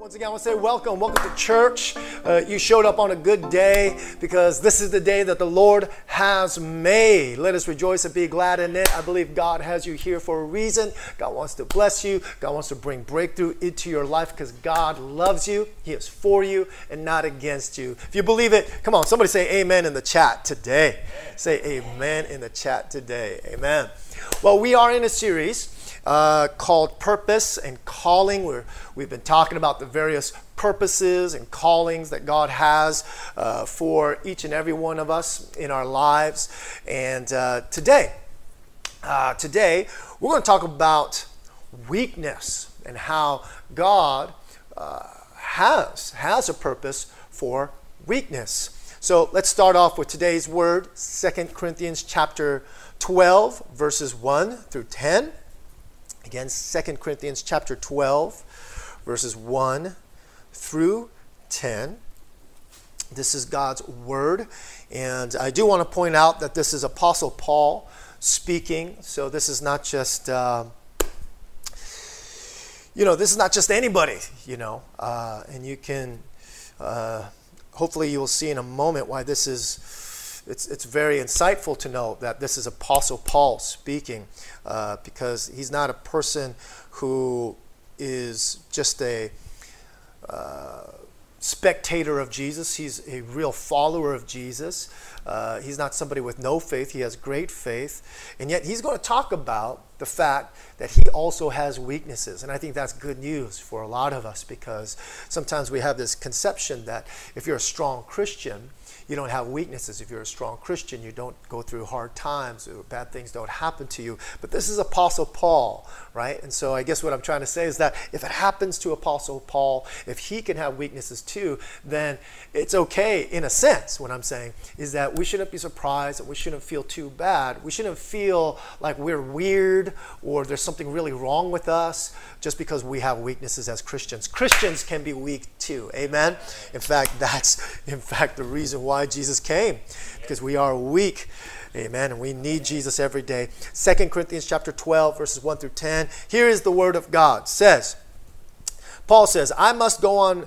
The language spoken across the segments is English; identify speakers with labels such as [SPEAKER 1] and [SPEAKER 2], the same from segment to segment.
[SPEAKER 1] Once again, I want to say welcome. Welcome to church. Uh, you showed up on a good day because this is the day that the Lord has made. Let us rejoice and be glad in it. I believe God has you here for a reason. God wants to bless you. God wants to bring breakthrough into your life because God loves you. He is for you and not against you. If you believe it, come on, somebody say amen in the chat today. Say amen in the chat today. Amen. Well, we are in a series uh, called Purpose and Calling. We're, we've been talking about the various purposes and callings that God has uh, for each and every one of us in our lives. And uh, today, uh, today, we're going to talk about weakness and how God uh, has, has a purpose for weakness. So let's start off with today's word, 2 Corinthians chapter 12, verses 1 through 10. Again, 2 Corinthians chapter 12, verses 1 through 10. This is God's word. And I do want to point out that this is Apostle Paul speaking. So this is not just, uh, you know, this is not just anybody, you know. Uh, and you can, uh, hopefully, you will see in a moment why this is it's, it's very insightful to know that this is Apostle Paul speaking uh, because he's not a person who is just a uh, spectator of Jesus. He's a real follower of Jesus. Uh, he's not somebody with no faith. He has great faith. And yet he's going to talk about the fact that he also has weaknesses. And I think that's good news for a lot of us because sometimes we have this conception that if you're a strong Christian, you don't have weaknesses. If you're a strong Christian, you don't go through hard times, bad things don't happen to you. But this is Apostle Paul, right? And so I guess what I'm trying to say is that if it happens to Apostle Paul, if he can have weaknesses too, then it's okay in a sense. What I'm saying is that we shouldn't be surprised and we shouldn't feel too bad. We shouldn't feel like we're weird or there's something really wrong with us just because we have weaknesses as Christians. Christians can be weak too. Amen. In fact, that's in fact the reason why Jesus came because we are weak. Amen. And we need Jesus every day. Second Corinthians chapter 12 verses 1 through 10. Here is the word of God. Says Paul says, I must go on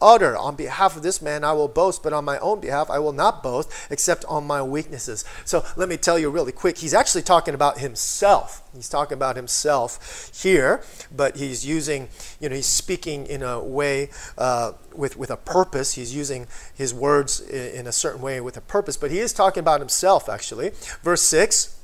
[SPEAKER 1] utter. On behalf of this man, I will boast, but on my own behalf, I will not boast except on my weaknesses. So let me tell you really quick. He's actually talking about himself. He's talking about himself here, but he's using, you know, he's speaking in a way uh, with, with a purpose. He's using his words in a certain way with a purpose, but he is talking about himself, actually. Verse 6.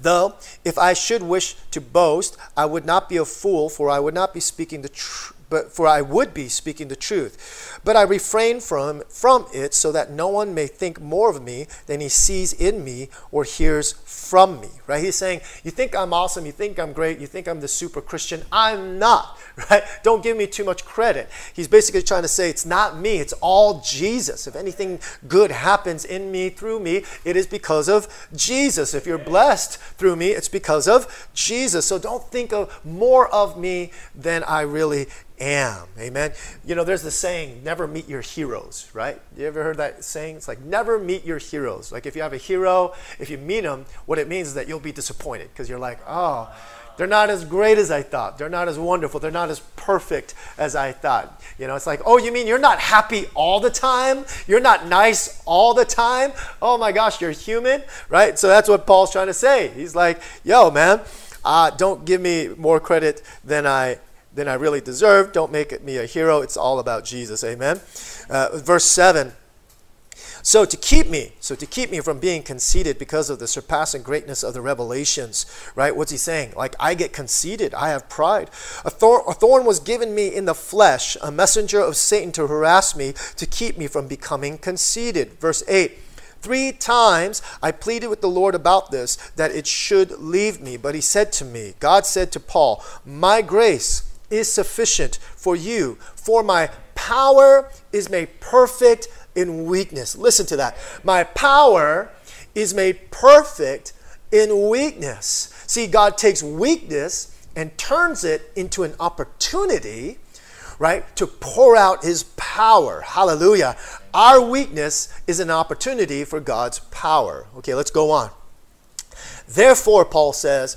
[SPEAKER 1] Though, if I should wish to boast, I would not be a fool, for I would not be speaking the truth but for I would be speaking the truth. But I refrain from, from it so that no one may think more of me than he sees in me or hears from me. Right? He's saying, You think I'm awesome, you think I'm great, you think I'm the super Christian. I'm not. Right? Don't give me too much credit. He's basically trying to say it's not me, it's all Jesus. If anything good happens in me, through me, it is because of Jesus. If you're blessed through me, it's because of Jesus. So don't think of more of me than I really am. Amen. You know, there's the saying, never meet your heroes, right? You ever heard that saying? It's like, never meet your heroes. Like, if you have a hero, if you meet them, what it means is that you'll be disappointed because you're like, oh, they're not as great as I thought. They're not as wonderful. They're not as perfect as I thought. You know, it's like, oh, you mean you're not happy all the time? You're not nice all the time? Oh my gosh, you're human, right? So that's what Paul's trying to say. He's like, yo, man, uh, don't give me more credit than I than I really deserve. Don't make me a hero. It's all about Jesus. Amen. Uh, verse 7. So to keep me, so to keep me from being conceited because of the surpassing greatness of the revelations, right? What's he saying? Like I get conceited, I have pride. A a thorn was given me in the flesh, a messenger of Satan to harass me, to keep me from becoming conceited. Verse 8. Three times I pleaded with the Lord about this, that it should leave me. But he said to me, God said to Paul, My grace is sufficient for you, for my power is made perfect in weakness. Listen to that. My power is made perfect in weakness. See, God takes weakness and turns it into an opportunity, right, to pour out his power. Hallelujah. Our weakness is an opportunity for God's power. Okay, let's go on. Therefore, Paul says,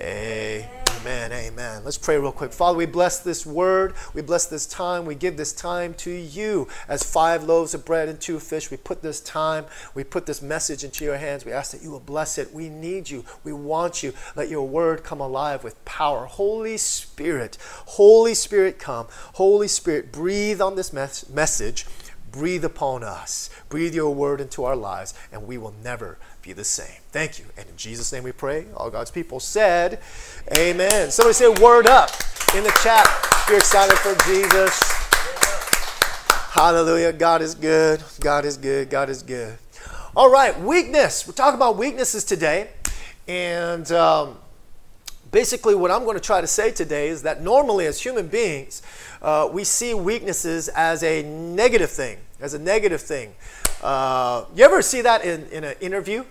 [SPEAKER 1] Amen. Amen. Let's pray real quick. Father, we bless this word. We bless this time. We give this time to you as five loaves of bread and two fish. We put this time, we put this message into your hands. We ask that you will bless it. We need you. We want you. Let your word come alive with power. Holy Spirit, Holy Spirit, come. Holy Spirit, breathe on this mes- message. Breathe upon us. Breathe your word into our lives, and we will never be the same. Thank you. And in Jesus' name we pray. All God's people said, Amen. Somebody say word up in the chat. If you're excited for Jesus. Hallelujah. God is good. God is good. God is good. All right, weakness. We're talking about weaknesses today. And um, basically, what I'm going to try to say today is that normally, as human beings, uh, we see weaknesses as a negative thing, as a negative thing. Uh, you ever see that in, in an interview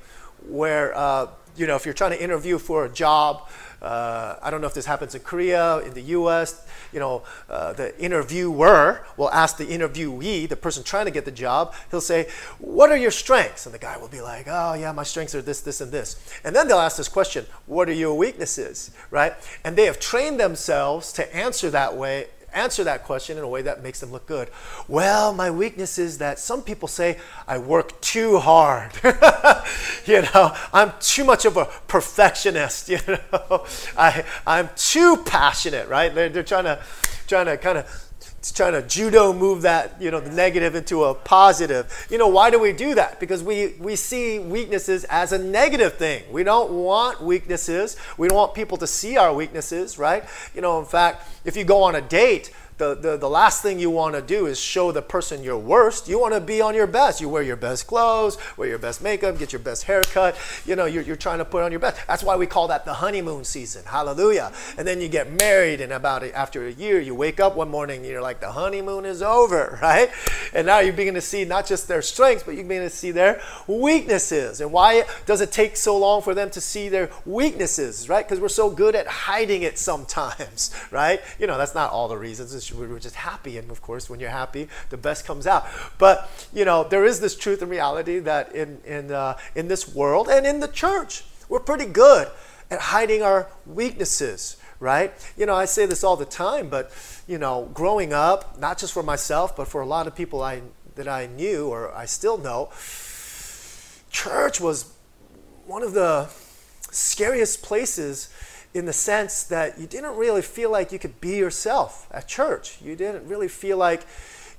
[SPEAKER 1] where, uh, you know, if you're trying to interview for a job, uh, I don't know if this happens in Korea, in the US, you know, uh, the interviewer will ask the interviewee, the person trying to get the job, he'll say, What are your strengths? And the guy will be like, Oh, yeah, my strengths are this, this, and this. And then they'll ask this question, What are your weaknesses? Right? And they have trained themselves to answer that way answer that question in a way that makes them look good. Well, my weakness is that some people say I work too hard. you know, I'm too much of a perfectionist. You know, I I'm too passionate. Right? They're, they're trying to trying to kind of trying to judo move that you know the negative into a positive. You know why do we do that? Because we we see weaknesses as a negative thing. We don't want weaknesses. We don't want people to see our weaknesses right? You know in fact if you go on a date the, the, the last thing you want to do is show the person your worst. You want to be on your best. You wear your best clothes, wear your best makeup, get your best haircut. You know, you're, you're trying to put on your best. That's why we call that the honeymoon season. Hallelujah. And then you get married, and about it, after a year, you wake up one morning and you're like, the honeymoon is over, right? And now you begin to see not just their strengths, but you begin to see their weaknesses. And why does it take so long for them to see their weaknesses, right? Because we're so good at hiding it sometimes, right? You know, that's not all the reasons. It's we're just happy. And of course, when you're happy, the best comes out. But, you know, there is this truth and reality that in, in, uh, in this world and in the church, we're pretty good at hiding our weaknesses, right? You know, I say this all the time, but, you know, growing up, not just for myself, but for a lot of people I, that I knew or I still know, church was one of the scariest places in the sense that you didn't really feel like you could be yourself at church. You didn't really feel like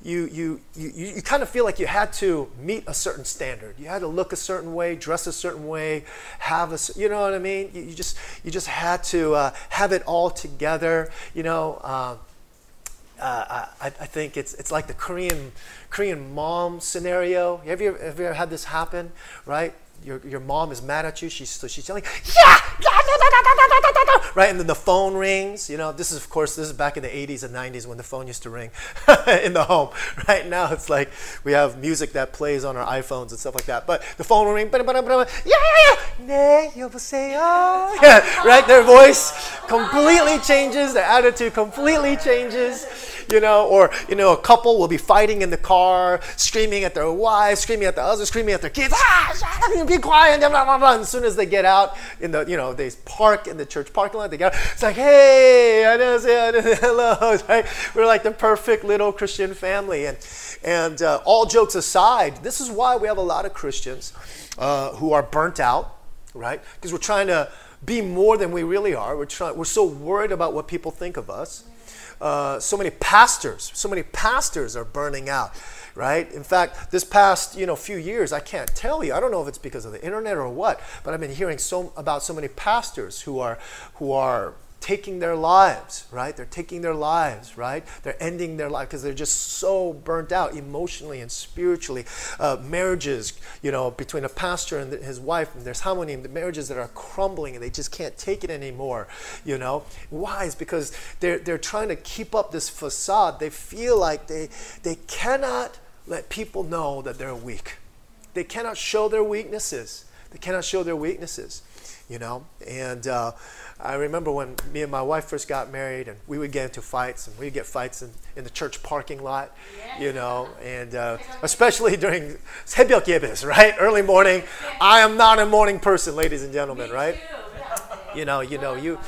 [SPEAKER 1] you, you, you, you kind of feel like you had to meet a certain standard. You had to look a certain way, dress a certain way, have a, you know what I mean? You, you just, you just had to uh, have it all together, you know. Uh, uh, I, I, think it's, it's like the Korean, Korean mom scenario. Have you, have you ever had this happen, right? Your, your mom is mad at you. She's, so she's yelling, yeah, right? And then the phone rings. You know, this is, of course, this is back in the 80s and 90s when the phone used to ring in the home. Right now, it's like we have music that plays on our iPhones and stuff like that. But the phone will ring, yeah, yeah, yeah, yeah, right? Their voice completely changes, their attitude completely changes you know, or, you know, a couple will be fighting in the car, screaming at their wife, screaming at the husband, screaming at their kids, ah, quiet, blah, blah, blah. And as soon as they get out in the, you know, they park in the church parking lot, they get out, it's like, hey, I know, say hello, right? We're like the perfect little Christian family. And, and uh, all jokes aside, this is why we have a lot of Christians uh, who are burnt out, right? Because we're trying to be more than we really are. We're, trying, we're so worried about what people think of us. Uh, so many pastors, so many pastors are burning out, right? In fact, this past you know few years, I can't tell you. I don't know if it's because of the internet or what, but I've been hearing so about so many pastors who are who are taking their lives, right? They're taking their lives, right? They're ending their life because they're just so burnt out emotionally and spiritually. Uh, marriages, you know, between a pastor and his wife, and there's how many marriages that are crumbling and they just can't take it anymore, you know? Why? It's because they're, they're trying to keep up this facade. They feel like they, they cannot let people know that they're weak. They cannot show their weaknesses. They cannot show their weaknesses, you know? And, uh, I remember when me and my wife first got married, and we would get into fights, and we'd get fights in, in the church parking lot, you know, and uh, especially during 새벽 예배s, right? Early morning. I am not a morning person, ladies and gentlemen, right? You know, you know, you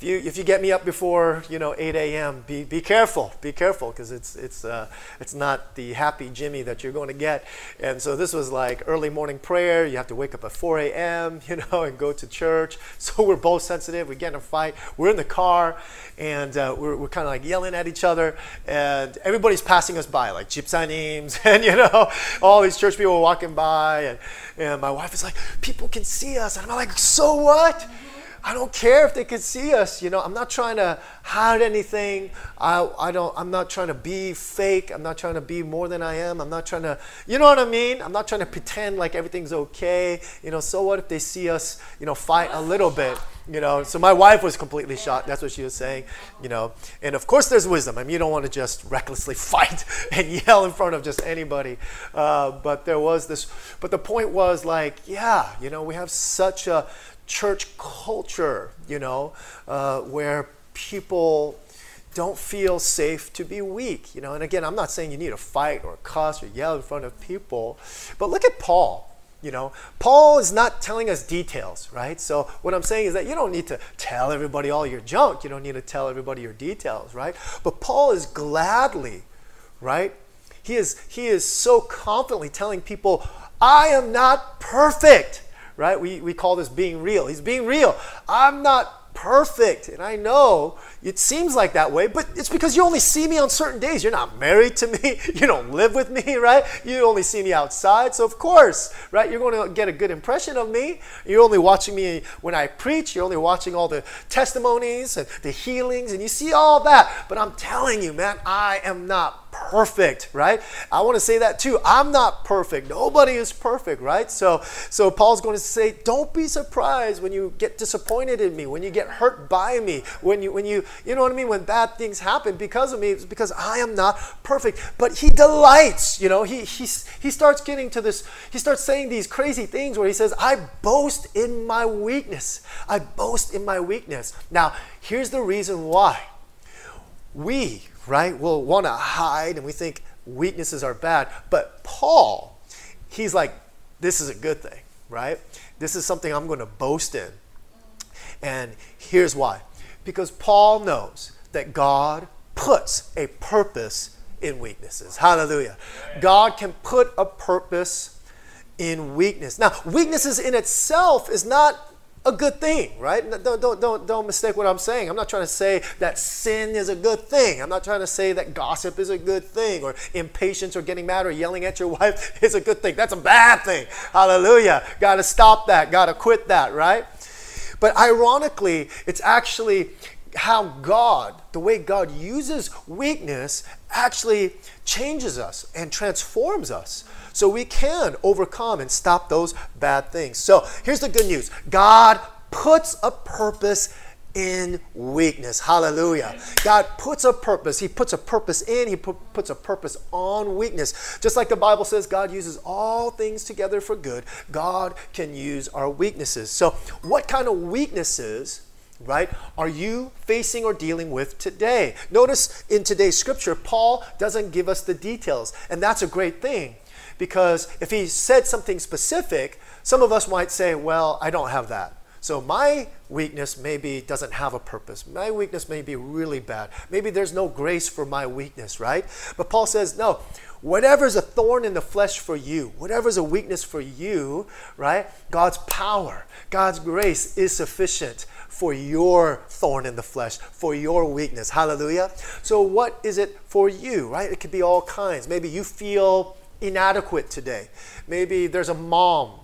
[SPEAKER 1] if you if you get me up before you know 8 a.m., be be careful, be careful, because it's it's uh, it's not the happy Jimmy that you're going to get. And so this was like early morning prayer. You have to wake up at 4 a.m. you know and go to church. So we're both sensitive. We get in a fight. We're in the car, and uh, we're we're kind of like yelling at each other, and everybody's passing us by, like gypsanims, and you know all these church people walking by, and and my wife is like, people can see us, and I'm like, so what? I don't care if they could see us. You know, I'm not trying to hide anything. I, I don't, I'm not trying to be fake. I'm not trying to be more than I am. I'm not trying to, you know what I mean? I'm not trying to pretend like everything's okay. You know, so what if they see us, you know, fight a little bit? You know, so my wife was completely shocked. That's what she was saying. You know, and of course there's wisdom. I mean, you don't want to just recklessly fight and yell in front of just anybody. Uh, but there was this. But the point was like, yeah, you know, we have such a church culture, you know, uh, where people don't feel safe to be weak, you know. And again, I'm not saying you need to fight or cuss or yell in front of people, but look at Paul. You know, Paul is not telling us details, right? So what I'm saying is that you don't need to tell everybody all your junk. You don't need to tell everybody your details, right? But Paul is gladly, right? He is he is so confidently telling people, I am not perfect right? We, we call this being real. He's being real. I'm not perfect. And I know it seems like that way, but it's because you only see me on certain days. You're not married to me. You don't live with me, right? You only see me outside. So, of course, right, you're going to get a good impression of me. You're only watching me when I preach. You're only watching all the testimonies and the healings, and you see all that. But I'm telling you, man, I am not perfect, right? I want to say that too. I'm not perfect. Nobody is perfect, right? So so Paul's going to say, don't be surprised when you get disappointed in me, when you get hurt by me, when you when you you know what I mean, when bad things happen because of me, it's because I am not perfect. But he delights, you know, he he he starts getting to this, he starts saying these crazy things where he says, I boast in my weakness. I boast in my weakness. Now, here's the reason why. We, right? We'll want to hide and we think weaknesses are bad. But Paul, he's like, this is a good thing, right? This is something I'm going to boast in. And here's why because Paul knows that God puts a purpose in weaknesses. Hallelujah. God can put a purpose in weakness. Now, weaknesses in itself is not a good thing, right? Don't, don't, don't, don't mistake what I'm saying. I'm not trying to say that sin is a good thing. I'm not trying to say that gossip is a good thing or impatience or getting mad or yelling at your wife is a good thing. That's a bad thing. Hallelujah. Got to stop that. Got to quit that, right? But ironically, it's actually how God, the way God uses weakness, actually changes us and transforms us so we can overcome and stop those bad things. So here's the good news God puts a purpose in weakness. Hallelujah. God puts a purpose. He puts a purpose in, He puts a purpose on weakness. Just like the Bible says, God uses all things together for good. God can use our weaknesses. So, what kind of weaknesses? Right? Are you facing or dealing with today? Notice in today's scripture, Paul doesn't give us the details, and that's a great thing because if he said something specific, some of us might say, Well, I don't have that. So my weakness maybe doesn't have a purpose. My weakness may be really bad. Maybe there's no grace for my weakness, right? But Paul says, no, whatever's a thorn in the flesh for you, whatever's a weakness for you, right? God's power, God's grace is sufficient for your thorn in the flesh, for your weakness. Hallelujah. So what is it for you, right? It could be all kinds. Maybe you feel inadequate today. Maybe there's a mom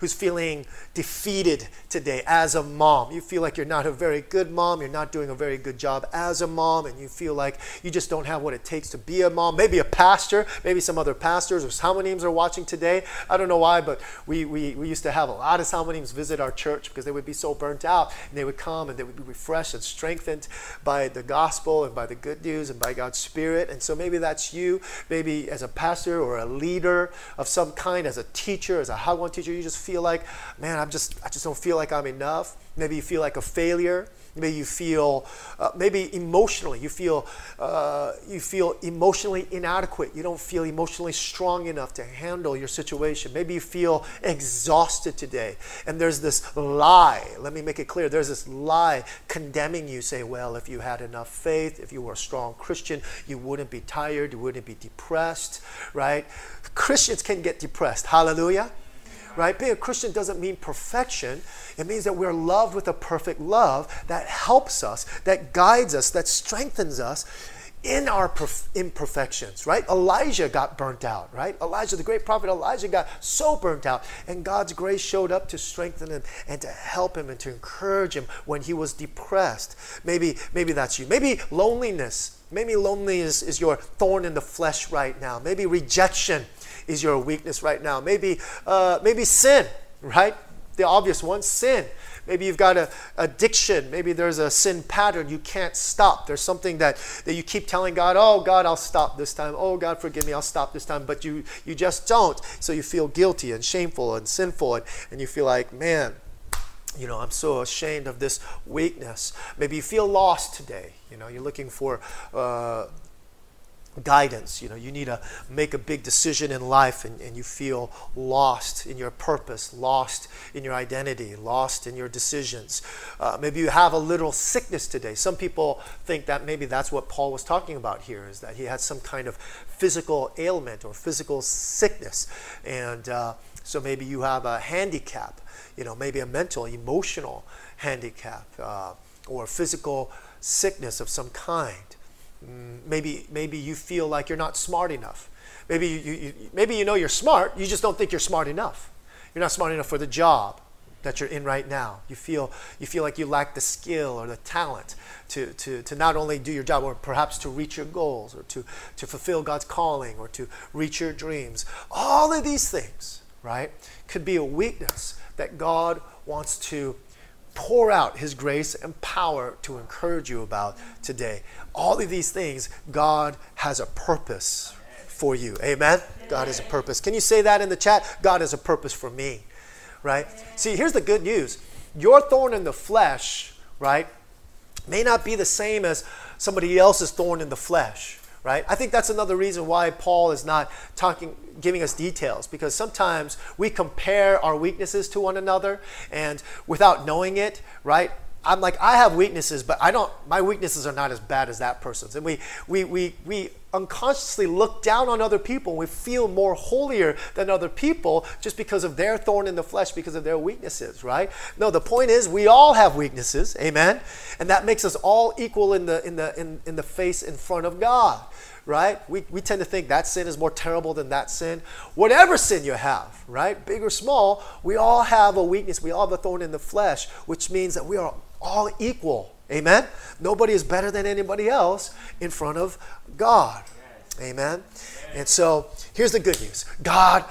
[SPEAKER 1] who's feeling defeated today as a mom. You feel like you're not a very good mom, you're not doing a very good job as a mom, and you feel like you just don't have what it takes to be a mom. Maybe a pastor, maybe some other pastors or Samonims are watching today. I don't know why, but we, we, we used to have a lot of Samonims visit our church because they would be so burnt out, and they would come and they would be refreshed and strengthened by the gospel and by the good news and by God's Spirit. And so maybe that's you, maybe as a pastor or a leader of some kind, as a teacher, as a Hagwon teacher, you just feel like, man, I'm just, I just don't feel like I'm enough. Maybe you feel like a failure. Maybe you feel, uh, maybe emotionally, you feel, uh, you feel emotionally inadequate. You don't feel emotionally strong enough to handle your situation. Maybe you feel exhausted today. And there's this lie. Let me make it clear. There's this lie condemning you. Say, well, if you had enough faith, if you were a strong Christian, you wouldn't be tired, you wouldn't be depressed, right? Christians can get depressed. Hallelujah right? Being a Christian doesn't mean perfection. It means that we're loved with a perfect love that helps us, that guides us, that strengthens us in our perf- imperfections, right? Elijah got burnt out, right? Elijah, the great prophet Elijah, got so burnt out, and God's grace showed up to strengthen him and to help him and to encourage him when he was depressed. Maybe, maybe that's you. Maybe loneliness. Maybe loneliness is your thorn in the flesh right now. Maybe rejection is your weakness right now. Maybe, uh, maybe sin, right? The obvious one, sin. Maybe you've got an addiction. Maybe there's a sin pattern you can't stop. There's something that, that you keep telling God, oh, God, I'll stop this time. Oh, God, forgive me, I'll stop this time. But you, you just don't. So you feel guilty and shameful and sinful, and, and you feel like, man, you know, I'm so ashamed of this weakness. Maybe you feel lost today. You know, you're looking for uh, guidance. You know, you need to make a big decision in life and, and you feel lost in your purpose, lost in your identity, lost in your decisions. Uh, maybe you have a little sickness today. Some people think that maybe that's what Paul was talking about here, is that he had some kind of physical ailment or physical sickness. And uh, so maybe you have a handicap, you know, maybe a mental, emotional handicap uh, or physical sickness of some kind. Mm, maybe, maybe you feel like you're not smart enough. Maybe you, you, maybe you know you're smart, you just don't think you're smart enough. You're not smart enough for the job that you're in right now. You feel, you feel like you lack the skill or the talent to, to, to not only do your job, or perhaps to reach your goals, or to, to fulfill God's calling, or to reach your dreams. All of these things, right, could be a weakness that God wants to pour out His grace and power to encourage you about today. All of these things, God has a purpose for you. Amen? God has a purpose. Can you say that in the chat? God has a purpose for me, right? See, here's the good news your thorn in the flesh, right, may not be the same as somebody else's thorn in the flesh right? I think that's another reason why Paul is not talking, giving us details, because sometimes we compare our weaknesses to one another, and without knowing it, right? I'm like, I have weaknesses, but I don't, my weaknesses are not as bad as that person's. And we, we, we, we unconsciously look down on other people and we feel more holier than other people just because of their thorn in the flesh, because of their weaknesses, right? No, the point is we all have weaknesses, amen? And that makes us all equal in the, in the, in, in the face in front of God right? We, we tend to think that sin is more terrible than that sin. Whatever sin you have, right? Big or small, we all have a weakness. We all have a thorn in the flesh, which means that we are all equal. Amen? Nobody is better than anybody else in front of God. Amen? And so here's the good news God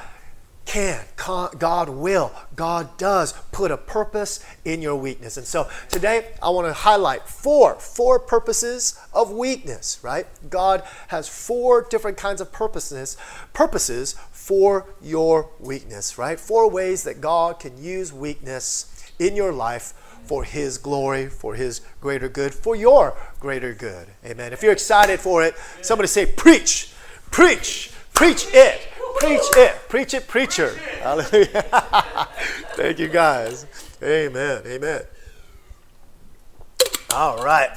[SPEAKER 1] can, God will, God does put a purpose in your weakness. And so today I want to highlight four, four purposes of weakness, right? God has four different kinds of purposes, purposes for your weakness, right? Four ways that God can use weakness in your life for His glory, for His greater good, for your greater good. Amen. If you're excited for it, somebody say, Preach, preach, preach it, preach it, preach it, preacher. Hallelujah. Thank you, guys. Amen. Amen. All right.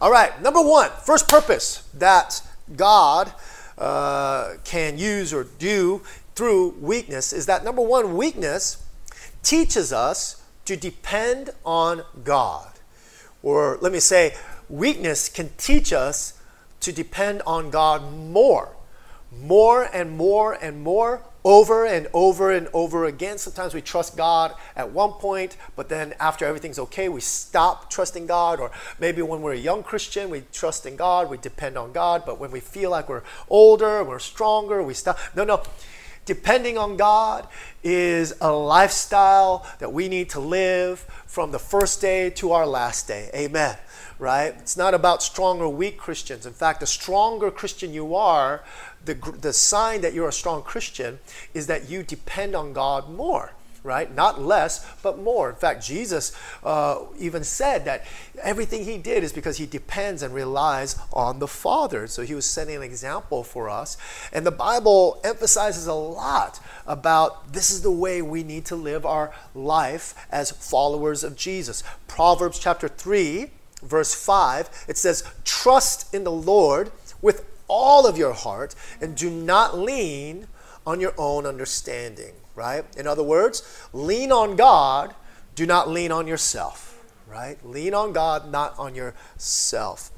[SPEAKER 1] All right. Number one, first purpose that God uh, can use or do through weakness is that number one, weakness teaches us to depend on God. Or let me say, weakness can teach us to depend on God more. More and more and more over and over and over again. Sometimes we trust God at one point, but then after everything's okay, we stop trusting God. Or maybe when we're a young Christian, we trust in God, we depend on God, but when we feel like we're older, we're stronger, we stop. No, no. Depending on God is a lifestyle that we need to live from the first day to our last day. Amen right? It's not about strong or weak Christians. In fact, the stronger Christian you are, the, the sign that you're a strong Christian is that you depend on God more right? Not less, but more. In fact, Jesus uh, even said that everything he did is because he depends and relies on the Father. So he was setting an example for us. And the Bible emphasizes a lot about this is the way we need to live our life as followers of Jesus. Proverbs chapter 3, verse 5, it says, Trust in the Lord with all of your heart and do not lean on your own understanding, right? In other words, lean on God, do not lean on yourself, right? Lean on God, not on yourself.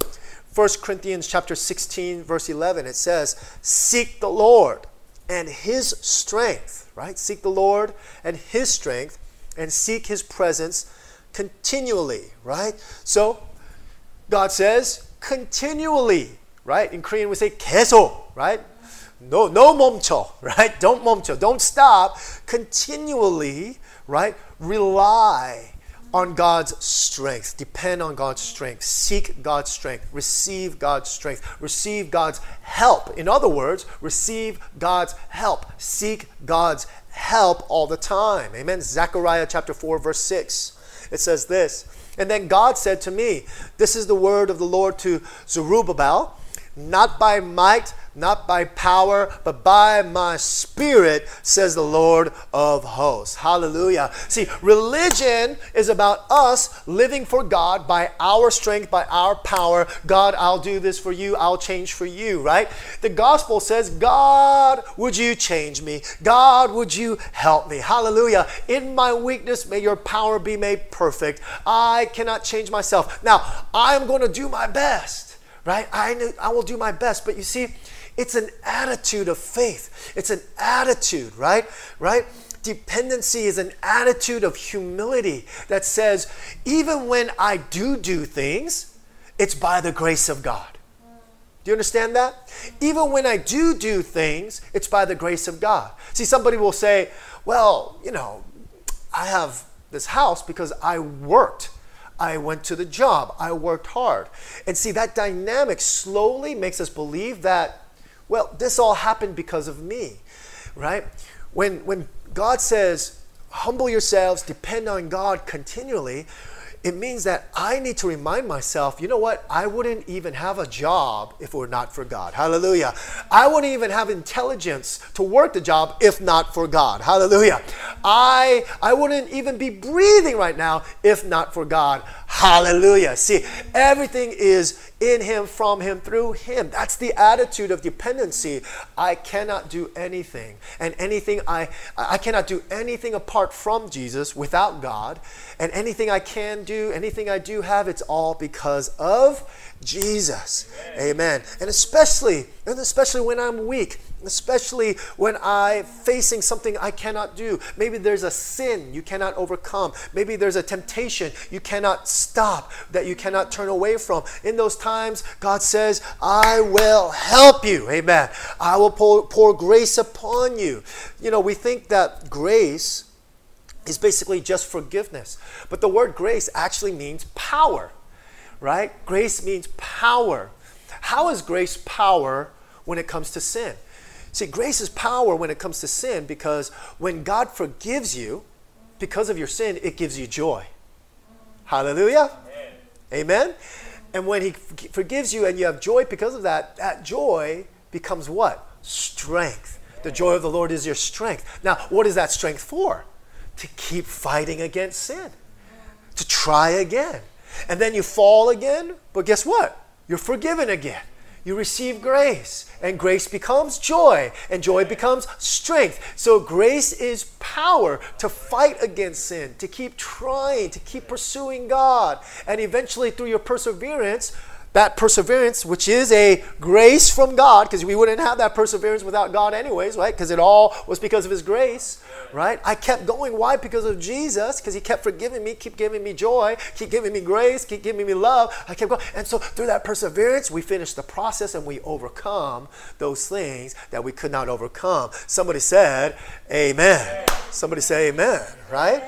[SPEAKER 1] 1 Corinthians chapter 16 verse 11 it says, "Seek the Lord and his strength," right? Seek the Lord and his strength and seek his presence continually, right? So God says continually right? In Korean we say 계속, right? No, no 멈춰, right? Don't 멈춰, don't stop. Continually, right? Rely on God's strength. Depend on God's strength. Seek God's strength. Receive God's strength. Receive God's help. In other words, receive God's help. Seek God's help all the time. Amen. Zechariah chapter 4, verse 6. It says this. And then God said to me, This is the word of the Lord to Zerubbabel not by might, not by power, but by my spirit, says the Lord of hosts. Hallelujah. See, religion is about us living for God by our strength, by our power. God, I'll do this for you, I'll change for you, right? The gospel says, God, would you change me? God, would you help me? Hallelujah. In my weakness, may your power be made perfect. I cannot change myself. Now, I'm going to do my best right? I, know, I will do my best. But you see, it's an attitude of faith. It's an attitude, right? Right? Dependency is an attitude of humility that says, even when I do do things, it's by the grace of God. Do you understand that? Even when I do do things, it's by the grace of God. See, somebody will say, well, you know, I have this house because I worked I went to the job. I worked hard. And see, that dynamic slowly makes us believe that, well, this all happened because of me, right? When, when God says, humble yourselves, depend on God continually, it means that I need to remind myself, you know what? I wouldn't even have a job if it were not for God. Hallelujah. I wouldn't even have intelligence to work the job if not for God. Hallelujah. I I wouldn't even be breathing right now if not for God. Hallelujah. See, everything is in him, from him, through him. That's the attitude of dependency. I cannot do anything. And anything I I cannot do anything apart from Jesus without God. And anything I can do, anything I do have, it's all because of Jesus. Amen. And especially, and especially when I'm weak, especially when I'm facing something I cannot do. Maybe there's a sin you cannot overcome. Maybe there's a temptation you cannot stop, that you cannot turn away from. In those times, God says, I will help you. Amen. I will pour, pour grace upon you. You know, we think that grace is basically just forgiveness. But the word grace actually means power, right? Grace means power. How is grace power when it comes to sin? See, grace is power when it comes to sin because when God forgives you because of your sin, it gives you joy. Hallelujah. Amen. Amen. And when He forgives you and you have joy because of that, that joy becomes what? Strength. The joy of the Lord is your strength. Now, what is that strength for? to keep fighting against sin, to try again. And then you fall again, but guess what? You're forgiven again. You receive grace, and grace becomes joy, and joy becomes strength. So, grace is power to fight against sin, to keep trying, to keep pursuing God. And eventually, through your perseverance, that perseverance, which is a grace from God, because we wouldn't have that perseverance without God, anyways, right? Because it all was because of His grace, right? I kept going. Why? Because of Jesus, because He kept forgiving me, keep giving me joy, keep giving me grace, keep giving me love. I kept going. And so through that perseverance, we finish the process and we overcome those things that we could not overcome. Somebody said, Amen. amen. Somebody say, Amen, right?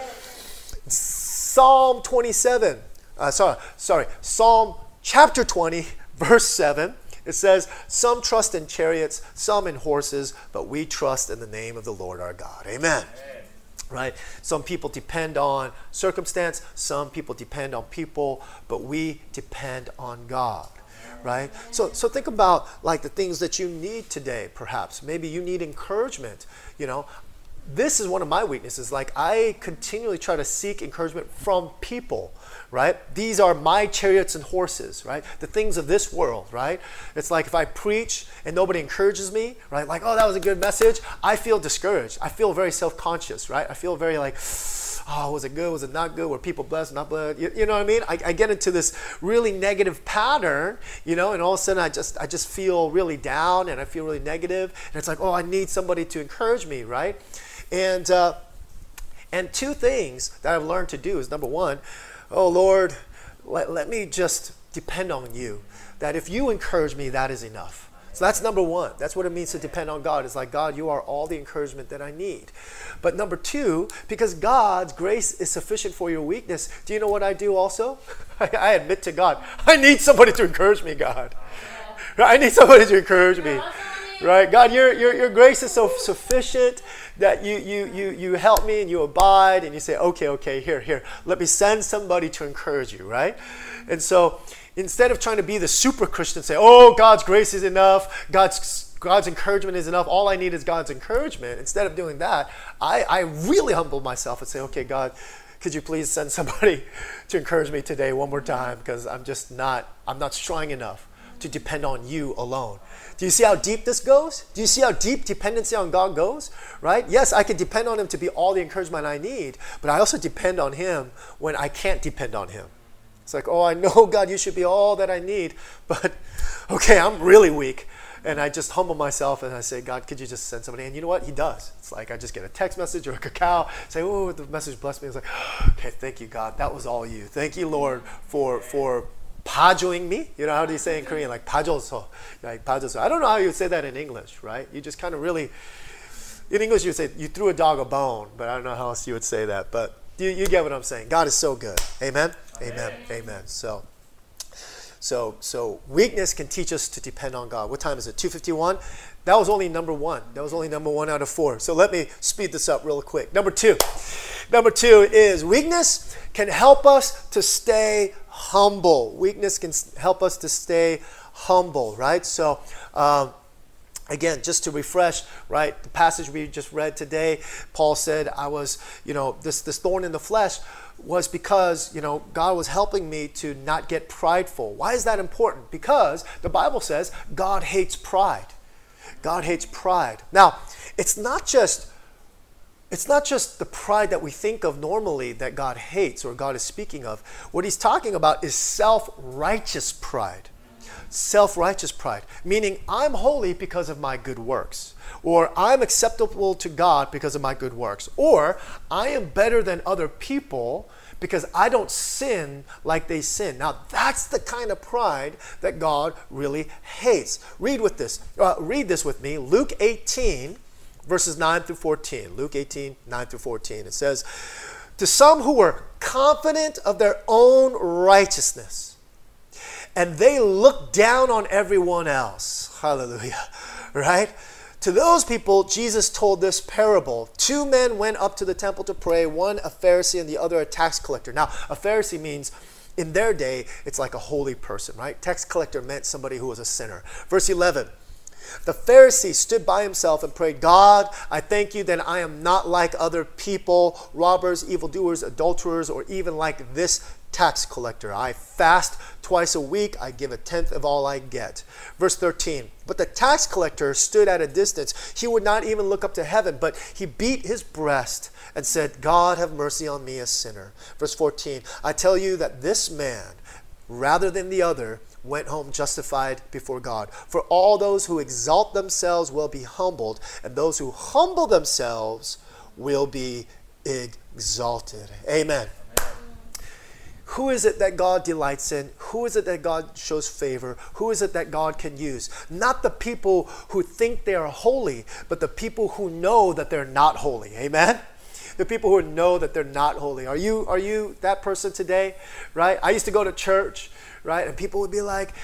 [SPEAKER 1] Psalm 27. Uh, sorry, sorry. Psalm chapter 20, verse 7, it says, Some trust in chariots, some in horses, but we trust in the name of the Lord our God. Amen. Amen. Right? Some people depend on circumstance, some people depend on people, but we depend on God right so so think about like the things that you need today perhaps maybe you need encouragement you know this is one of my weaknesses like i continually try to seek encouragement from people right? These are my chariots and horses, right? The things of this world, right? It's like if I preach and nobody encourages me, right? Like, oh, that was a good message. I feel discouraged. I feel very self conscious, right? I feel very like, oh, was it good? Was it not good? Were people blessed? Not blessed? You, you know what I mean? I, I, get into this really negative pattern, you know, and all of a sudden I just I just feel really down and I feel really negative, and it's like, oh, I need somebody to encourage me, right? And uh, and two things that I've learned to do is number one, oh Lord, let, let me just depend on you. That if you encourage me, that is enough. So that's number one. That's what it means to depend on God. It's like, God, you are all the encouragement that I need. But number two, because God's grace is sufficient for your weakness, do you know what I do also? I, I admit to God, I need somebody to encourage me, God. I need somebody to encourage me. Right? God, your, your, your grace is so sufficient that you, you, you, you help me and you abide and you say, okay, okay, here, here, let me send somebody to encourage you, right? And so instead of trying to be the super Christian, say, oh, God's grace is enough, God's, God's encouragement is enough, all I need is God's encouragement, instead of doing that, I, I really humble myself and say, okay, God, could you please send somebody to encourage me today one more time? Because I'm just not, I'm not strong enough to depend on you alone. Do you see how deep this goes? Do you see how deep dependency on God goes? Right? Yes, I can depend on Him to be all the encouragement I need, but I also depend on Him when I can't depend on Him. It's like, oh, I know, God, you should be all that I need, but okay, I'm really weak. And I just humble myself and I say, God, could you just send somebody? And you know what? He does. It's like I just get a text message or a Kakao, say, oh, the message blessed me. It's like, okay, thank you, God. That was all you. Thank you, Lord, for for pajoing me. You know, how do you say in Korean? Like pajoso. Like pajoso. I don't know how you would say that in English, right? You just kind of really, in English you would say, you threw a dog a bone, but I don't know how else you would say that. But you, you get what I'm saying. God is so good. Amen? Amen. Amen. Amen. So, so, so weakness can teach us to depend on God. What time is it? 251? That was only number one. That was only number one out of four. So let me speed this up real quick. Number two. Number two is weakness can help us to stay humble. Weakness can help us to stay humble, right? So, um, again just to refresh right the passage we just read today paul said i was you know this this thorn in the flesh was because you know god was helping me to not get prideful why is that important because the bible says god hates pride god hates pride now it's not just it's not just the pride that we think of normally that God hates or God is speaking of. What he's talking about is self righteous pride. Self righteous pride, meaning I'm holy because of my good works, or I'm acceptable to God because of my good works, or I am better than other people because I don't sin like they sin. Now that's the kind of pride that God really hates. Read with this. Uh, read this with me. Luke 18 verses 9 through 14. Luke 18, 9 through 14. It says, To some who were confident of their own righteousness, and they looked down on everyone else. Hallelujah. Right? To those people, Jesus told this parable. Two men went up to the temple to pray, one a Pharisee and the other a tax collector. Now, a Pharisee means in their day, it's like a holy person, right? Tax collector meant somebody who was a sinner. Verse 11 the Pharisee stood by himself and prayed, God, I thank you that I am not like other people, robbers, evildoers, adulterers, or even like this tax collector. I fast twice a week, I give a tenth of all I get. Verse 13 But the tax collector stood at a distance. He would not even look up to heaven, but he beat his breast and said, God, have mercy on me, a sinner. Verse 14 I tell you that this man, rather than the other, went home justified before God. For all those who exalt themselves will be humbled, and those who humble themselves will be exalted. Amen. Who is it that God delights in? Who is it that God shows favor? Who is it that God can use? Not the people who think they are holy, but the people who know that they're not holy. Amen? The people who know that they're not holy. Are you, are you that person today? Right? I used to go to church right? And people would be like,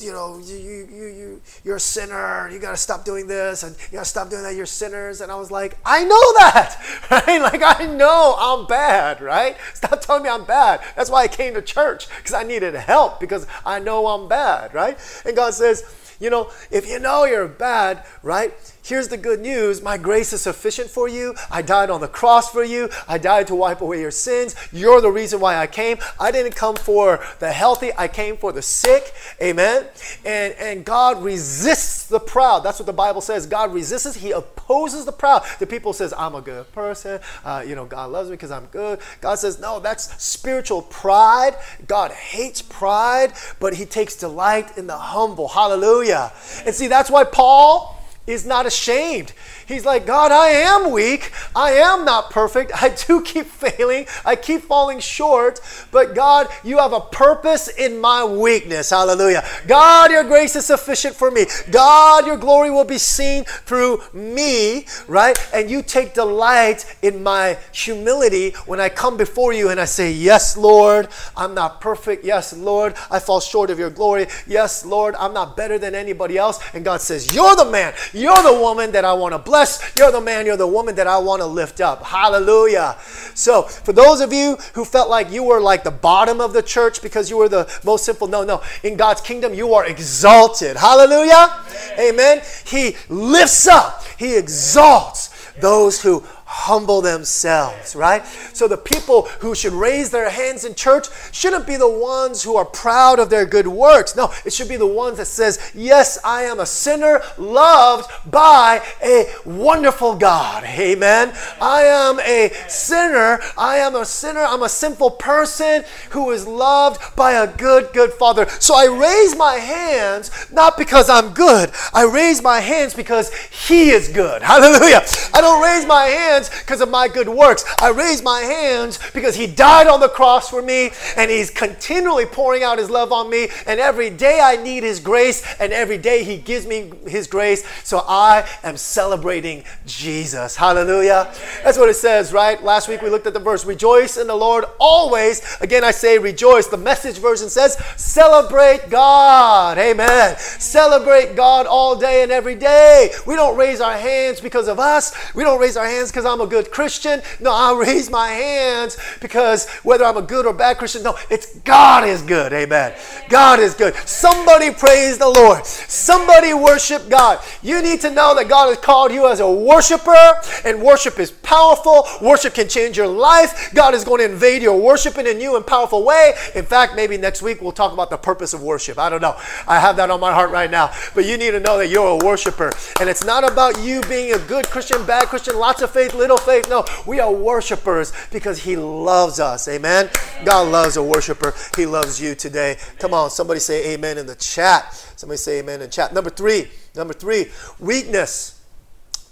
[SPEAKER 1] you know, you, you, you, you're a sinner. You got to stop doing this and you got to stop doing that. You're sinners. And I was like, I know that, right? Like, I know I'm bad, right? Stop telling me I'm bad. That's why I came to church because I needed help because I know I'm bad, right? And God says, you know, if you know you're bad, right? Here's the good news my grace is sufficient for you. I died on the cross for you. I died to wipe away your sins. You're the reason why I came. I didn't come for the healthy, I came for the sick. Amen. And, and God resists the proud. That's what the Bible says. God resists, He opposes the proud. The people says, I'm a good person. Uh, you know, God loves me because I'm good. God says, no, that's spiritual pride. God hates pride, but He takes delight in the humble. Hallelujah. And see, that's why Paul is not ashamed. He's like, God, I am weak. I am not perfect. I do keep failing. I keep falling short. But God, you have a purpose in my weakness. Hallelujah. God, your grace is sufficient for me. God, your glory will be seen through me, right? And you take delight in my humility when I come before you and I say, Yes, Lord, I'm not perfect. Yes, Lord, I fall short of your glory. Yes, Lord, I'm not better than anybody else. And God says, You're the man. You're the woman that I want to bless. You're the man, you're the woman that I want to lift up. Hallelujah. So, for those of you who felt like you were like the bottom of the church because you were the most simple, no, no. In God's kingdom, you are exalted. Hallelujah. Amen. Amen. He lifts up, He exalts those who humble themselves, right? So the people who should raise their hands in church shouldn't be the ones who are proud of their good works. No, it should be the ones that says, "Yes, I am a sinner loved by a wonderful God." Amen. I am a sinner. I am a sinner. I'm a sinful person who is loved by a good good Father. So I raise my hands not because I'm good. I raise my hands because he is good. Hallelujah. I don't raise my hands hands because of my good works. I raise my hands because He died on the cross for me and He's continually pouring out His love on me. And every day I need His grace and every day He gives me His grace. So I am celebrating Jesus. Hallelujah. That's what it says, right? Last week we looked at the verse Rejoice in the Lord always. Again, I say rejoice. The message version says celebrate God. Amen. Celebrate God all day and every day. We don't raise our hands because of us. We don't raise our hands because I'm a good Christian. No, I raise my hands because whether I'm a good or bad Christian, no, it's God is good. Amen. God is good. Somebody praise the Lord. Somebody worship God. You need to know that God has called you as a worshiper, and worship is powerful. Worship can change your life. God is going to invade your worship in a new and powerful way. In fact, maybe next week we'll talk about the purpose of worship. I don't know. I have that on my heart right now. But you need to know that you're a worshiper. And it's not about you being a good Christian, bad Christian, lots of faith, little faith. No, we are worshipers because He loves us. Amen. God loves a worshiper. He loves you today. Come on, somebody say amen in the chat. Somebody say amen in chat. Number three, number three, weakness.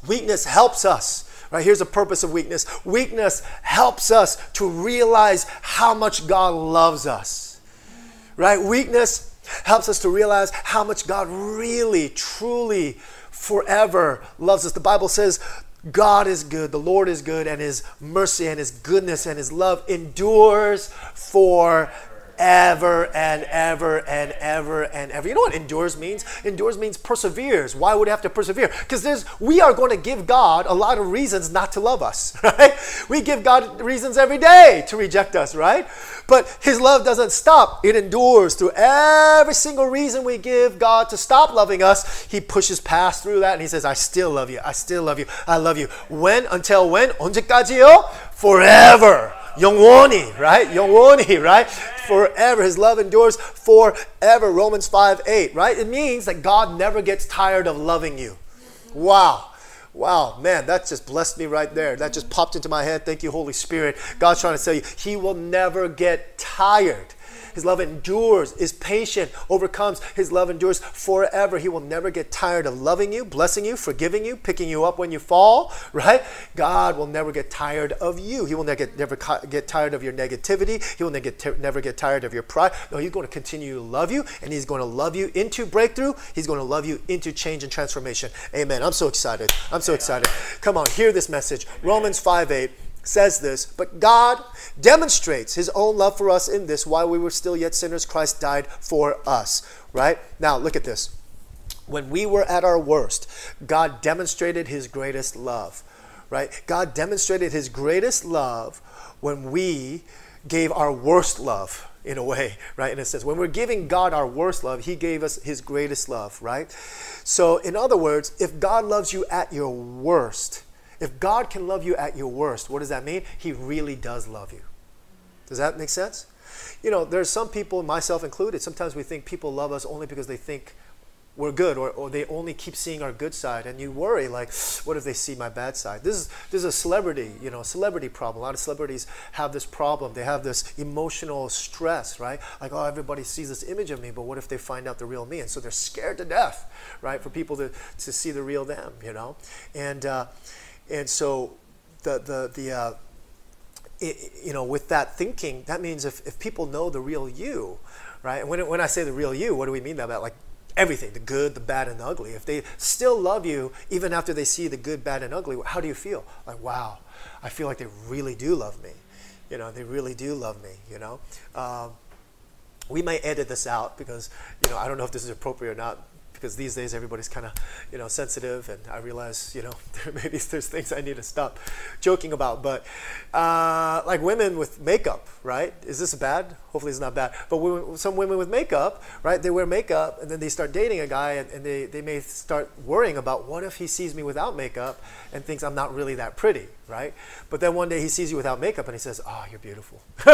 [SPEAKER 1] Weakness helps us. Right, here's the purpose of weakness. Weakness helps us to realize how much God loves us. Right? Weakness helps us to realize how much God really, truly, forever loves us. The Bible says God is good, the Lord is good, and His mercy and His goodness and His love endures for ever and ever and ever and ever. You know what endures means? Endures means perseveres. Why would it have to persevere? Because there's we are going to give God a lot of reasons not to love us, right? We give God reasons every day to reject us, right? But his love doesn't stop. It endures through every single reason we give God to stop loving us. He pushes past through that and he says, I still love you. I still love you. I love you. When? Until when? 언제까지요? Forever. Yongwoni, right? Yongwoni, right? Forever. His love endures forever. Romans 5 8, right? It means that God never gets tired of loving you. Wow. Wow, man, that just blessed me right there. That just popped into my head. Thank you, Holy Spirit. God's trying to tell you, He will never get tired his love endures, is patient, overcomes. His love endures forever. He will never get tired of loving you, blessing you, forgiving you, picking you up when you fall, right? God will never get tired of you. He will never get, never get tired of your negativity. He will never get, never get tired of your pride. No, He's going to continue to love you, and He's going to love you into breakthrough. He's going to love you into change and transformation. Amen. I'm so excited. I'm so excited. Come on, hear this message. Romans 5 8 says this, but God demonstrates his own love for us in this while we were still yet sinners, Christ died for us. Right? Now, look at this. When we were at our worst, God demonstrated his greatest love. Right? God demonstrated his greatest love when we gave our worst love in a way, right? In a sense, when we're giving God our worst love, He gave us His greatest love, right? So, in other words, if God loves you at your worst, if God can love you at your worst, what does that mean? He really does love you. Does that make sense? You know, there's some people, myself included, sometimes we think people love us only because they think we're good or, or they only keep seeing our good side. And you worry like what if they see my bad side? This is this is a celebrity you know celebrity problem. A lot of celebrities have this problem. They have this emotional stress right? Like oh everybody sees this image of me but what if they find out the real me? And so they're scared to death right for people to, to see the real them you know? And uh, and so the, the, the uh, it, you know, with that thinking, that means if, if people know the real you, right? When, when I say the real you, what do we mean by that? Like everything, the good, the bad, and the ugly. If they still love you, even after they see the good, bad, and ugly, how do you feel? Like, wow, I feel like they really do love me. You know, they really do love me, you know? Um, we may edit this out because, you know, I don't know if this is appropriate or not, because these days everybody's kind of you know sensitive and i realize you know maybe there's things i need to stop joking about but uh, like women with makeup right? Is this bad? Hopefully it's not bad. But some women with makeup right they wear makeup and then they start dating a guy and, and they, they may start worrying about what if he sees me without makeup and thinks i'm not really that pretty right but then one day he sees you without makeup and he says oh you're beautiful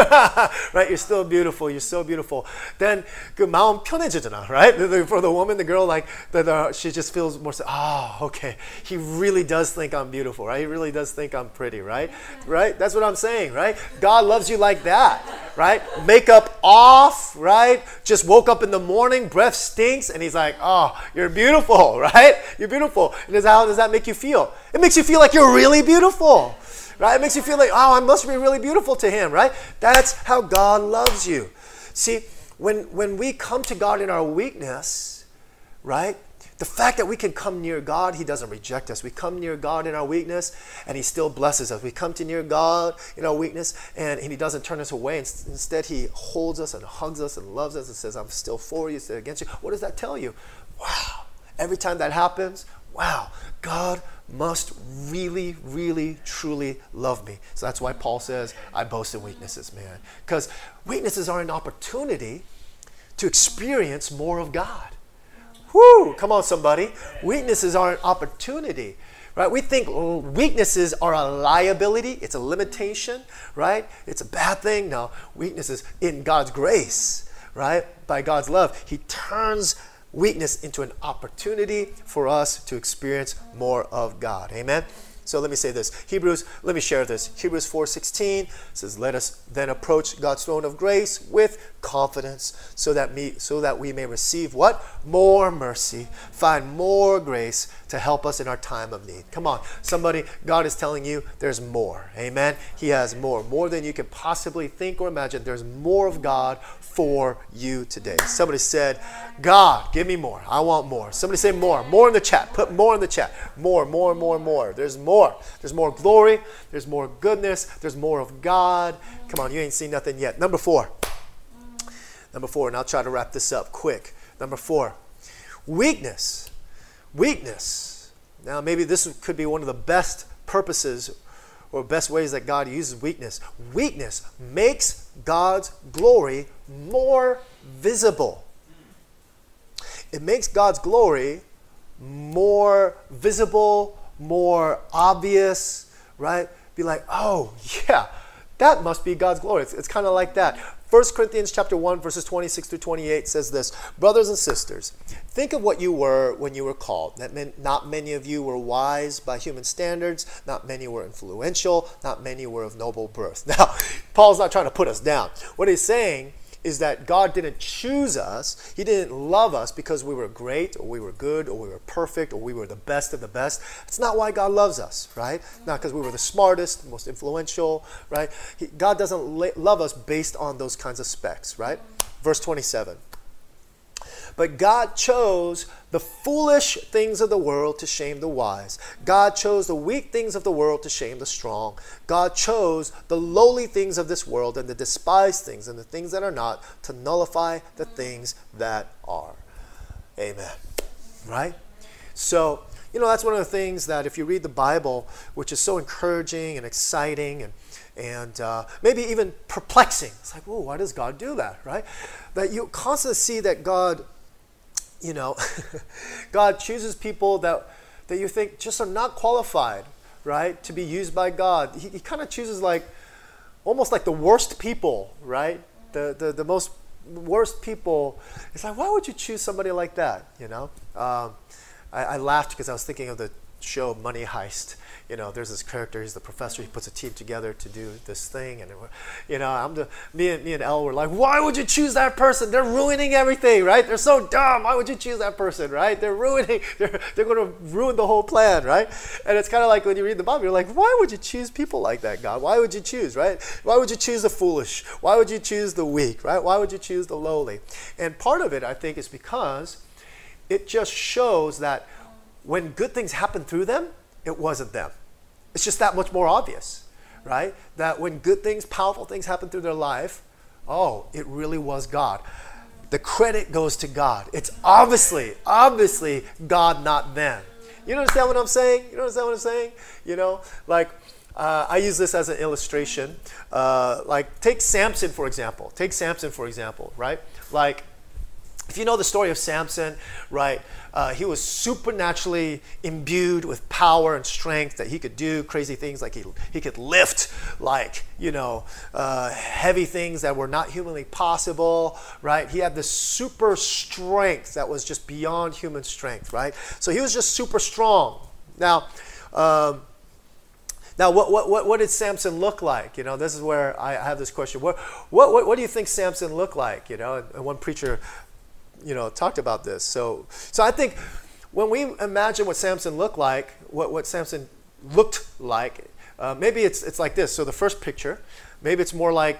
[SPEAKER 1] right you're still beautiful you're so beautiful then 그 마음 편해지잖아 right for the woman the girl like like that uh, she just feels more oh okay he really does think i'm beautiful right he really does think i'm pretty right right that's what i'm saying right god loves you like that right makeup off right just woke up in the morning breath stinks and he's like oh you're beautiful right you're beautiful and how does that make you feel It makes you feel like you're really beautiful right it makes you feel like oh i must be really beautiful to him right that's how god loves you see when when we come to god in our weakness right? The fact that we can come near God, He doesn't reject us. We come near God in our weakness, and He still blesses us. We come to near God in our weakness, and, and He doesn't turn us away. Instead, He holds us and hugs us and loves us and says, I'm still for you, still against you. What does that tell you? Wow. Every time that happens, wow, God must really, really, truly love me. So that's why Paul says, I boast in weaknesses, man. Because weaknesses are an opportunity to experience more of God. Whoo! Come on, somebody. Weaknesses are an opportunity. Right? We think oh, weaknesses are a liability, it's a limitation, right? It's a bad thing. No, weaknesses in God's grace, right? By God's love, He turns weakness into an opportunity for us to experience more of God. Amen. So let me say this. Hebrews, let me share this. Hebrews 4:16 says, "Let us then approach God's throne of grace with confidence, so that me so that we may receive what? More mercy, find more grace to help us in our time of need." Come on. Somebody, God is telling you there's more. Amen. He has more, more than you can possibly think or imagine. There's more of God for you today. Somebody said, God, give me more. I want more. Somebody say more. More in the chat. Put more in the chat. More, more, more, more. There's more. There's more glory. There's more goodness. There's more of God. Come on, you ain't seen nothing yet. Number four. Number four, and I'll try to wrap this up quick. Number four, weakness. Weakness. Now, maybe this could be one of the best purposes or best ways that God uses weakness. Weakness makes God's glory more visible. It makes God's glory more visible, more obvious, right? Be like, oh, yeah, that must be God's glory. It's, it's kind of like that. 1 Corinthians chapter 1 verses 26 through 28 says this, brothers and sisters, think of what you were when you were called. That meant not many of you were wise by human standards, not many were influential, not many were of noble birth. Now, Paul's not trying to put us down. What he's saying is that God didn't choose us. He didn't love us because we were great or we were good or we were perfect or we were the best of the best. It's not why God loves us, right? Not because we were the smartest, most influential, right? He, God doesn't love us based on those kinds of specs, right? Verse 27. But God chose the foolish things of the world to shame the wise. God chose the weak things of the world to shame the strong. God chose the lowly things of this world and the despised things and the things that are not to nullify the things that are. Amen. Right? So, you know, that's one of the things that if you read the Bible, which is so encouraging and exciting and and uh, maybe even perplexing. It's like, whoa, why does God do that, right? That you constantly see that God you know, God chooses people that, that you think just are not qualified, right, to be used by God. He, he kind of chooses like almost like the worst people, right? The, the, the most worst people. It's like, why would you choose somebody like that, you know? Um, I, I laughed because I was thinking of the show Money Heist you know, there's this character, he's the professor, he puts a team together to do this thing. And, you know, I'm the, me and, me and Elle were like, why would you choose that person? They're ruining everything, right? They're so dumb. Why would you choose that person, right? They're ruining, they're, they're going to ruin the whole plan, right? And it's kind of like when you read the Bible, you're like, why would you choose people like that, God? Why would you choose, right? Why would you choose the foolish? Why would you choose the weak, right? Why would you choose the lowly? And part of it, I think, is because it just shows that when good things happen through them, it wasn't them. It's just that much more obvious, right? That when good things, powerful things happen through their life, oh, it really was God. The credit goes to God. It's obviously, obviously God, not them. You understand what I'm saying? You understand what I'm saying? You know, like uh, I use this as an illustration. Uh, like take Samson for example. Take Samson for example, right? Like if you know the story of Samson, right? Uh, he was supernaturally imbued with power and strength that he could do crazy things like he, he could lift like you know uh, heavy things that were not humanly possible right he had this super strength that was just beyond human strength right so he was just super strong now um, now, what, what, what, did Samson look like? You know, this is where I have this question. What, what, what do you think Samson looked like? You know, and one preacher you know, talked about this. So, so I think when we imagine what Samson looked like, what, what Samson looked like, uh, maybe it's, it's like this. So the first picture, maybe it's more like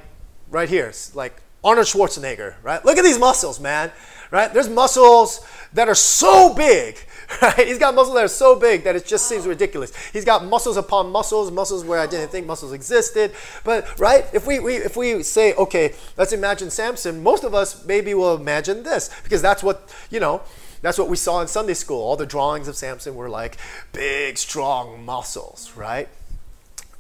[SPEAKER 1] right here. It's like Arnold Schwarzenegger, right? Look at these muscles, man, right? There's muscles that are so big right? He's got muscles that are so big that it just seems ridiculous. He's got muscles upon muscles, muscles where I didn't think muscles existed. But right, if we, we if we say, okay, let's imagine Samson, most of us maybe will imagine this because that's what you know. That's what we saw in Sunday school. All the drawings of Samson were like big, strong muscles, right?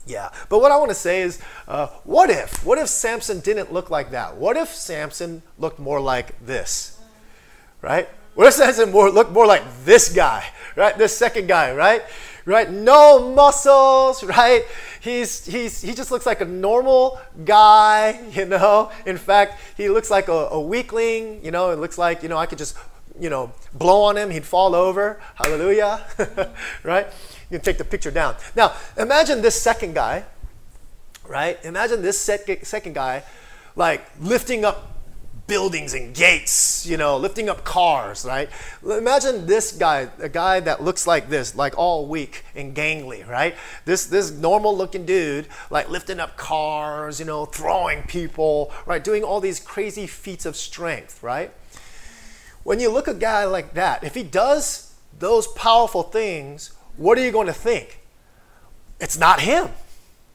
[SPEAKER 1] Yeah, but what I want to say is, uh, what if? What if Samson didn't look like that? What if Samson looked more like this? Right? What if Samson more, look more like this guy, right? This second guy, right? Right? No muscles, right? He's, he's, he just looks like a normal guy, you know? In fact, he looks like a, a weakling, you know? It looks like, you know, I could just, you know, blow on him, he'd fall over. Hallelujah, right? You can take the picture down. Now, imagine this second guy, right? Imagine this second guy, like lifting up buildings and gates, you know, lifting up cars, right? Imagine this guy, a guy that looks like this, like all weak and gangly, right? This this normal looking dude, like lifting up cars, you know, throwing people, right? Doing all these crazy feats of strength, right? When you look at a guy like that, if he does those powerful things, what are you going to think? It's not him,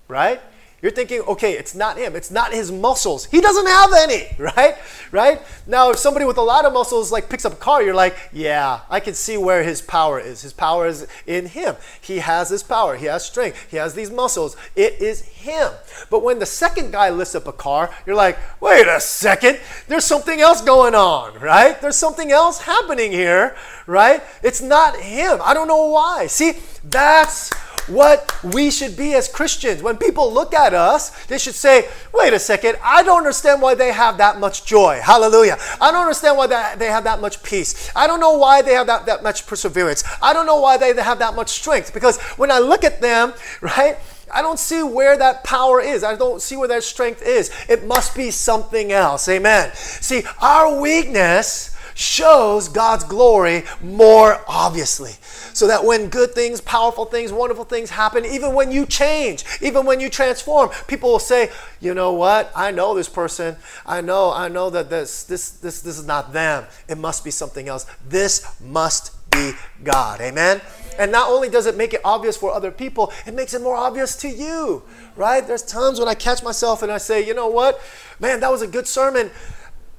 [SPEAKER 1] right? You're thinking, okay, it's not him. It's not his muscles. He doesn't have any, right? Right? Now, if somebody with a lot of muscles like picks up a car, you're like, yeah, I can see where his power is. His power is in him. He has this power. He has strength. He has these muscles. It is him. But when the second guy lifts up a car, you're like, wait a second. There's something else going on, right? There's something else happening here, right? It's not him. I don't know why. See, that's what we should be as Christians. When people look at us, they should say, wait a second, I don't understand why they have that much joy. Hallelujah. I don't understand why they have that much peace. I don't know why they have that, that much perseverance. I don't know why they have that much strength. Because when I look at them, right, I don't see where that power is. I don't see where that strength is. It must be something else. Amen. See, our weakness shows God's glory more obviously. So that when good things, powerful things, wonderful things happen, even when you change, even when you transform, people will say, you know what? I know this person. I know, I know that this this this this is not them. It must be something else. This must be God. Amen. And not only does it make it obvious for other people, it makes it more obvious to you, right? There's times when I catch myself and I say, you know what? Man, that was a good sermon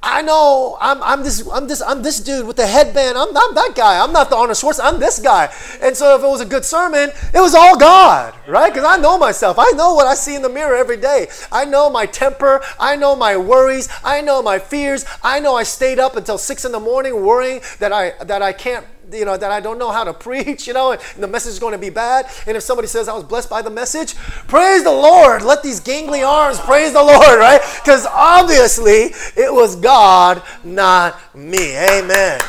[SPEAKER 1] I know I'm, I'm this I'm this I'm this dude with the headband. I'm not that guy. I'm not the Arnold Schwarzenegger. I'm this guy. And so if it was a good sermon, it was all God, right? Because I know myself. I know what I see in the mirror every day. I know my temper. I know my worries. I know my fears. I know I stayed up until six in the morning worrying that I that I can't you know, that I don't know how to preach, you know, and, the message is going to be bad. And if somebody says I was blessed by the message, praise the Lord. Let these gangly arms praise the Lord, right? Because obviously it was God, not me. Amen.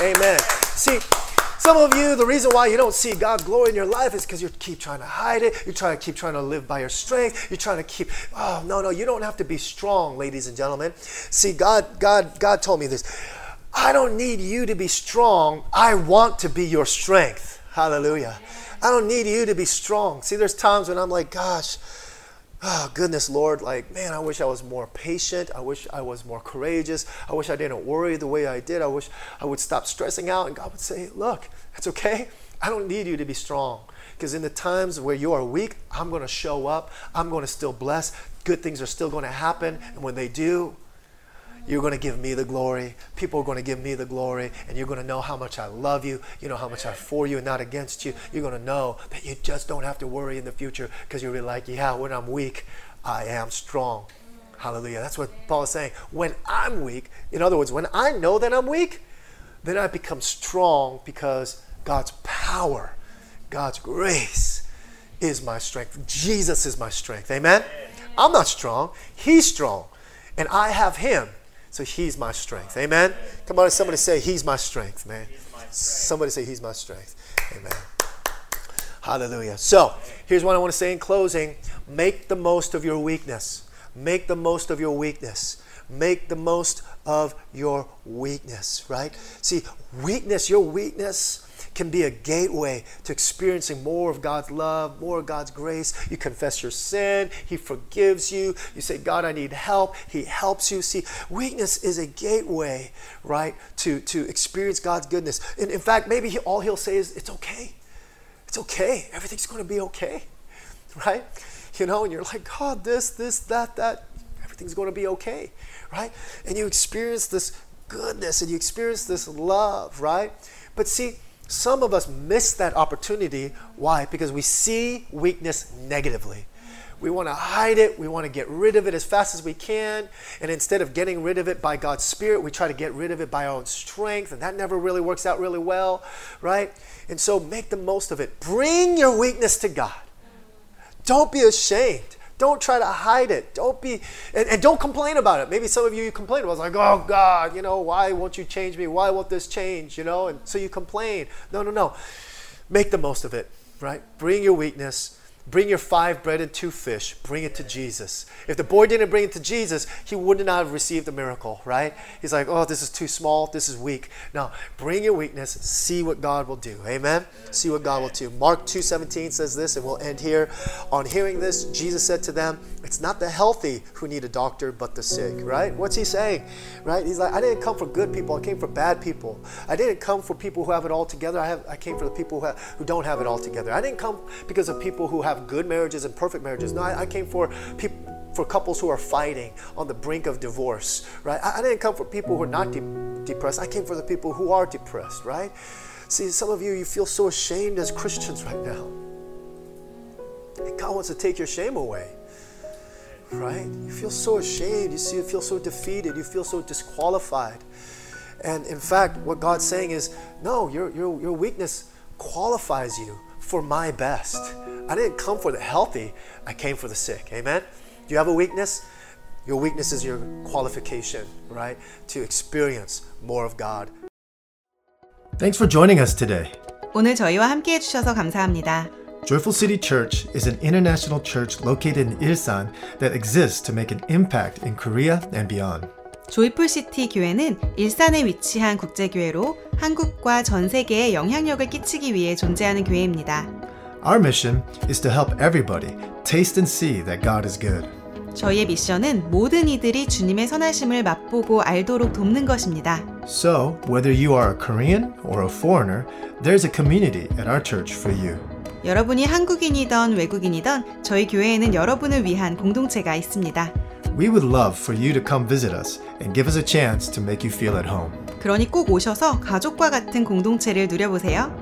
[SPEAKER 1] Amen. See, some of you, the reason why you don't see God's glory in your life is because you keep trying to hide it. You try to keep trying to live by your strength. You're trying to keep, oh, no, no, you don't have to be strong, ladies and gentlemen. See, God, God, God told me this. I don't need you to be strong. I want to be your strength. Hallelujah. I don't need you to be strong. See, there's times when I'm like, gosh, oh goodness, Lord, like, man, I wish I was more patient. I wish I was more courageous. I wish I didn't worry the way I did. I wish I would stop stressing out. And God would say, look, that's okay. I don't need you to be strong. Because in the times where you are weak, I'm going to show up. I'm going to still bless. Good things are still going to happen. And when they do, you're going to give me the glory. People are going to give me the glory. And you're going to know how much I love you. You know how much I'm for you and not against you. You're going to know that you just don't have to worry in the future because you'll be like, yeah, when I'm weak, I am strong. Hallelujah. That's what Paul is saying. When I'm weak, in other words, when I know that I'm weak, then I become strong because God's power, God's grace is my strength. Jesus is my strength. Amen? I'm not strong. He's strong. And I have Him. So he's my strength. Amen. Come on, somebody say, He's my strength, man. Somebody say, He's my strength. Amen. Hallelujah. So here's what I want to say in closing make the most of your weakness. Make the most of your weakness. Make the most of your weakness, right? See, weakness, your weakness can be a gateway to experiencing more of God's love, more of God's grace. You confess your sin, He forgives you. You say, God, I need help. He helps you. See, weakness is a gateway, right, to, to experience God's goodness. And in fact, maybe he, all He'll say is, It's okay. It's okay. Everything's going to be okay, right? You know, and you're like, God, this, this, that, that. Everything's going to be okay, right? And you experience this goodness and you experience this love, right? But see, some of us miss that opportunity. Why? Because we see weakness negatively. We want to hide it. We want to get rid of it as fast as we can. And instead of getting rid of it by God's Spirit, we try to get rid of it by our own strength. And that never really works out really well, right? And so make the most of it. Bring your weakness to God. Don't be ashamed. Don't try to hide it. Don't be, and, and don't complain about it. Maybe some of you, you complain about it. Like, oh God, you know, why won't you change me? Why won't this change? You know, and so you complain. No, no, no. Make the most of it, right? Bring your weakness Bring your five bread and two fish. Bring it to Jesus. If the boy didn't bring it to Jesus, he would not have received the miracle, right? He's like, oh, this is too small. This is weak. Now, bring your weakness. See what God will do. Amen? See what God will do. Mark 2.17 says this, and we'll end here. On hearing this, Jesus said to them, it's not the healthy who need a doctor, but the sick, right? What's he saying? Right? He's like, I didn't come for good people. I came for bad people. I didn't come for people who have it all together. I, have, I came for the people who, have, who don't have it all together. I didn't come because of people who have have good marriages and perfect marriages. No, I, I came for people for couples who are fighting on the brink of divorce, right? I, I didn't come for people who are not de- depressed. I came for the people who are depressed, right? See, some of you, you feel so ashamed as Christians right now. And God wants to take your shame away, right? You feel so ashamed. You see, you feel so defeated. You feel so disqualified. And in fact, what God's saying is, no, your, your, your weakness qualifies you for my best. I didn't come for the healthy, I came for the sick. Amen? Do you have a weakness? Your weakness is your qualification, right? To experience more of God. Thanks for joining us today.
[SPEAKER 2] 오늘 저희와 함께 해주셔서 감사합니다.
[SPEAKER 1] Joyful City Church is an international church located in Ilsan that exists to make an impact in Korea and beyond.
[SPEAKER 2] 조이풀 시티 교회는 일산에 위치한 국제교회로 한국과 전 세계에 영향력을 끼치기 위해 존재하는 교회입니다.
[SPEAKER 1] Our mission is to help everybody taste and see that God is good.
[SPEAKER 2] 저희의 미션은 모든 이들이 주님의 선하심을 맛보고 알도록 돕는 것입니다.
[SPEAKER 1] So, whether you are a Korean or a foreigner, there's a community at our church for you.
[SPEAKER 2] 여러분이 한국인이던 외국인이던 저희 교회에는 여러분을 위한 공동체가 있습니다.
[SPEAKER 1] We would love for you to come visit us and give us a chance to make you feel at home.
[SPEAKER 2] 그러니 꼭 오셔서 가족과 같은 공동체를 누려보세요.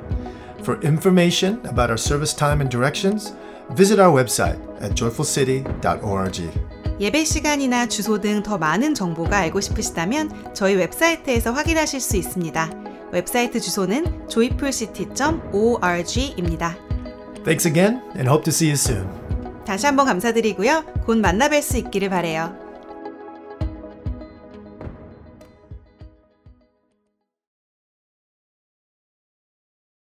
[SPEAKER 1] For information about our service time and directions, visit our website at joyfulcity.org.
[SPEAKER 2] 예배 시간이나 주소 등 더 많은 정보가 알고 싶으시다면 저희 웹사이트에서 확인하실 수 있습니다. 웹사이트 주소는 joyfulcity.org입니다.
[SPEAKER 1] Thanks again and hope to see you soon.
[SPEAKER 2] 다시 한번 감사드리고요. 곧 만나뵐 수 있기를 바래요.